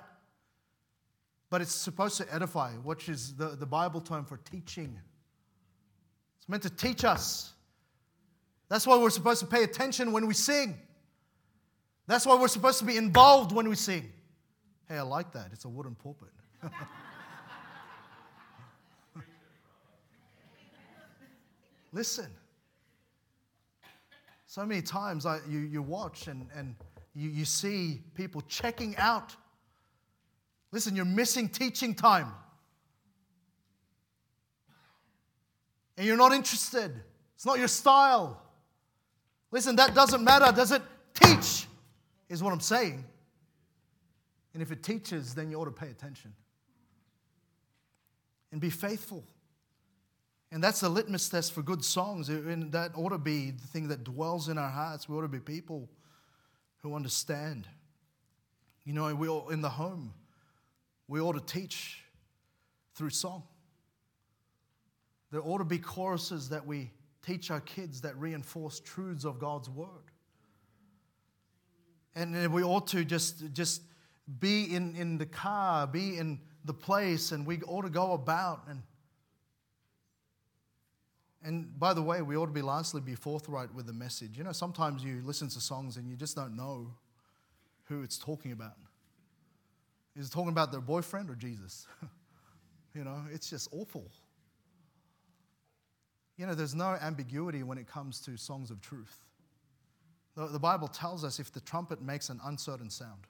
but it's supposed to edify, which is the, the Bible term for teaching. It's meant to teach us. That's why we're supposed to pay attention when we sing. That's why we're supposed to be involved when we sing. Hey, I like that. It's a wooden pulpit. Listen. So many times I, you, you watch and, and you, you see people checking out. Listen, you're missing teaching time. And you're not interested. It's not your style. Listen, that doesn't matter. Does it teach? Is what I'm saying. And if it teaches, then you ought to pay attention and be faithful. And that's the litmus test for good songs. And that ought to be the thing that dwells in our hearts. We ought to be people who understand. You know, we all, in the home, we ought to teach through song. There ought to be choruses that we teach our kids that reinforce truths of God's word. And we ought to just, just be in, in the car, be in the place, and we ought to go about and And by the way, we ought to be lastly be forthright with the message. You know, sometimes you listen to songs and you just don't know who it's talking about. Is talking about their boyfriend or Jesus? you know, it's just awful. You know, there's no ambiguity when it comes to songs of truth. The, the Bible tells us if the trumpet makes an uncertain sound,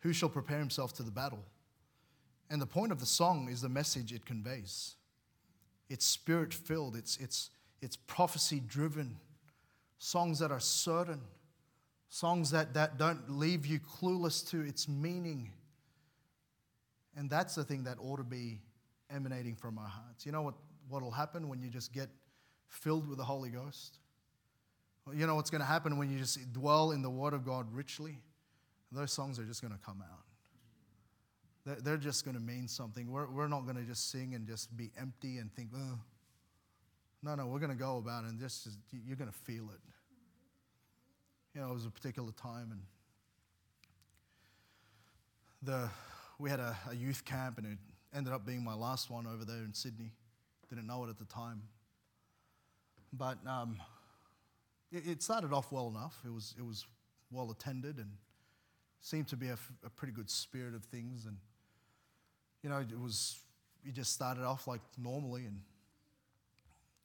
who shall prepare himself to the battle? And the point of the song is the message it conveys. It's spirit filled, it's, it's, it's prophecy driven, songs that are certain, songs that, that don't leave you clueless to its meaning. And that's the thing that ought to be emanating from our hearts. You know what what'll happen when you just get filled with the Holy Ghost? You know what's going to happen when you just dwell in the Word of God richly? Those songs are just going to come out. They're just going to mean something. We're, we're not going to just sing and just be empty and think, oh. No, no, we're going to go about it and just, you're going to feel it. You know, it was a particular time and the, we had a, a youth camp and it ended up being my last one over there in Sydney. Didn't know it at the time. But um, it, it, started off well enough. It was, it was well attended and seemed to be a, a pretty good spirit of things. And, you know, it was, we just started off like normally. And,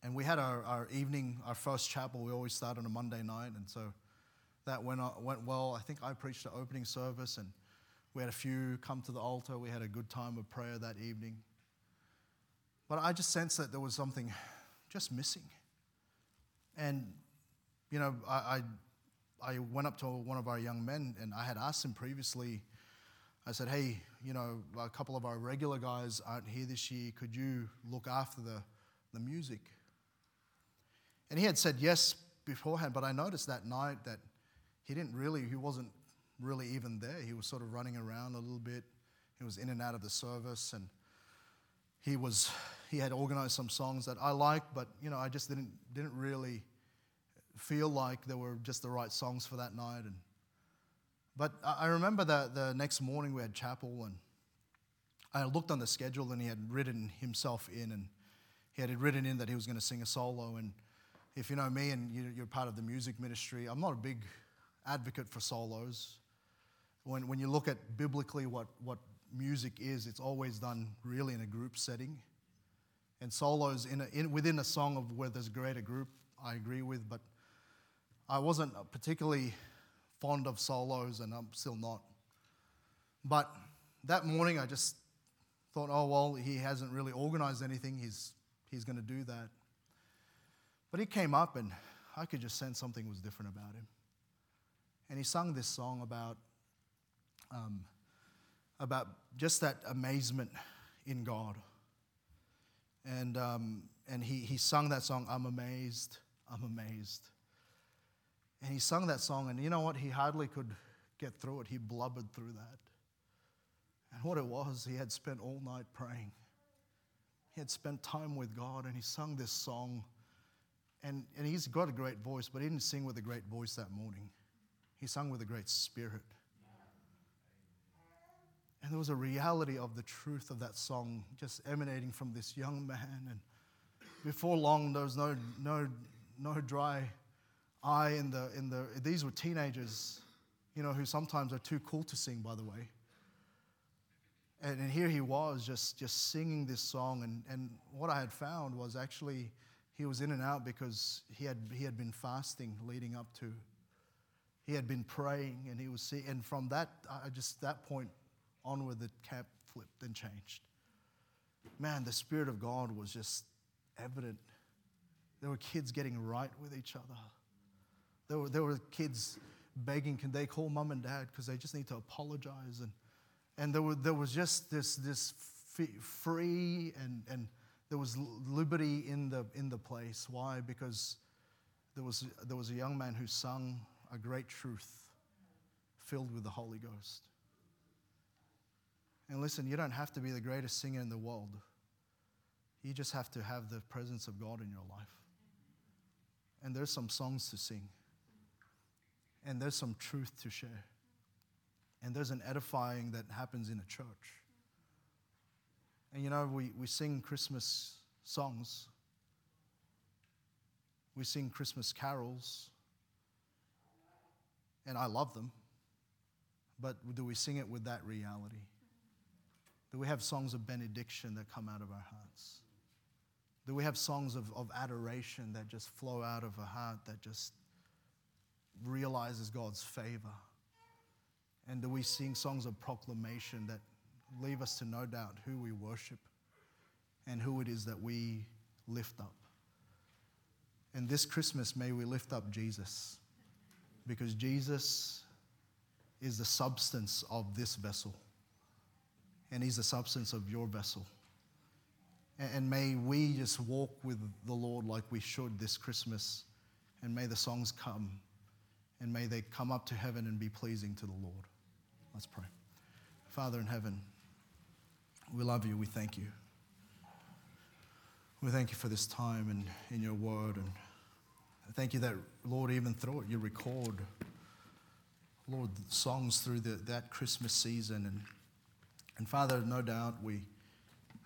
and we had our, our evening, our first chapel, we always start on a Monday night. And so that went, went well. I think I preached the opening service and we had a few come to the altar. We had a good time of prayer that evening. But I just sensed that there was something just missing. And, you know, I, I, I went up to one of our young men and I had asked him previously, I said, hey, you know, a couple of our regular guys aren't here this year. Could you look after the, the music? And he had said yes beforehand, but I noticed that night that he didn't really, he wasn't really even there. He was sort of running around a little bit. He was in and out of the service. And he was he had organized some songs that I liked, but you know I just didn't didn't really feel like they were just the right songs for that night. And but I remember that the next morning we had chapel, and I looked on the schedule, and he had written himself in, and he had written in that he was going to sing a solo. And if you know me and you're part of the music ministry, I'm not a big advocate for solos. When, when you look at biblically what, what music is, it's always done really in a group setting. And solos in, a, in within a song of where there's a greater group, I agree with, but I wasn't particularly fond of solos, and I'm still not. But that morning, I just thought, oh, well, he hasn't really organized anything. He's, he's going to do that. But he came up, and I could just sense something was different about him. And he sung this song about um, about just that amazement in God. And, um, and he, he sung that song, I'm amazed, I'm amazed. And he sung that song, and you know what? He hardly could get through it. He blubbered through that. And what it was, he had spent all night praying. He had spent time with God, and he sung this song. And, and he's got a great voice, but he didn't sing with a great voice that morning. He sung with a great spirit. And there was a reality of the truth of that song just emanating from this young man. And before long, there was no, no, no dry eye in the, in the. These were teenagers, you know, who sometimes are too cool to sing, by the way. And, and here he was just, just singing this song. And, and what I had found was actually he was in and out because he had, he had been fasting leading up to. He had been praying and he was see, and from that, I just that point onward the cap flipped and changed. Man, the Spirit of God was just evident. There were kids getting right with each other. There were, there were kids begging, can they call mom and dad? Because they just need to apologize. And, and there, were, there was just this, this free and, and there was liberty in the, in the place. Why? Because there was, there was a young man who sung a great truth filled with the Holy Ghost. And listen, you don't have to be the greatest singer in the world. You just have to have the presence of God in your life. And there's some songs to sing. And there's some truth to share. And there's an edifying that happens in a church. And you know, we, we sing Christmas songs. We sing Christmas carols, and I love them, but do we sing it with that reality? Do we have songs of benediction that come out of our hearts? Do we have songs of, of adoration that just flow out of a heart that just realizes God's favor? And do we sing songs of proclamation that leave us to no doubt who we worship and who it is that we lift up? And this Christmas, may we lift up Jesus because Jesus is the substance of this vessel, and He's the substance of your vessel. And may we just walk with the Lord like we should this Christmas, and may the songs come, and may they come up to heaven and be pleasing to the Lord. Let's pray. Father in heaven, we love you, we thank you. We thank you for this time and in your word. And thank you that, Lord, even through it, you record, Lord, songs through the, that Christmas season. And, and Father, no doubt we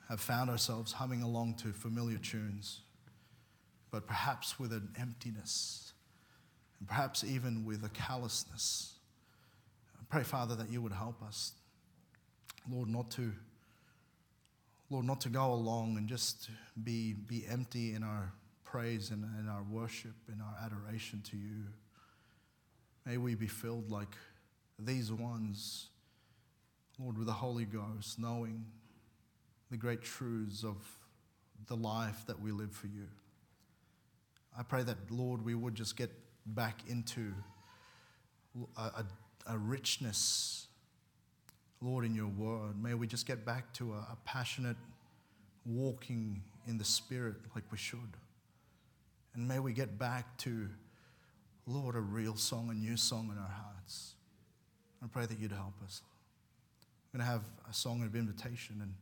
have found ourselves humming along to familiar tunes, but perhaps with an emptiness, and perhaps even with a callousness. I pray, Father, that you would help us, Lord, not to Lord, not to go along and just be, be empty in our praise and in our worship and our adoration to you. May we be filled like these ones, Lord, with the Holy Ghost, knowing the great truths of the life that we live for you. I pray that, Lord, we would just get back into a, a, a richness Lord, in your word. May we just get back to a, a passionate walking in the Spirit like we should. And may we get back to, Lord, a real song, a new song in our hearts. I pray that you'd help us. I'm going to have a song of invitation and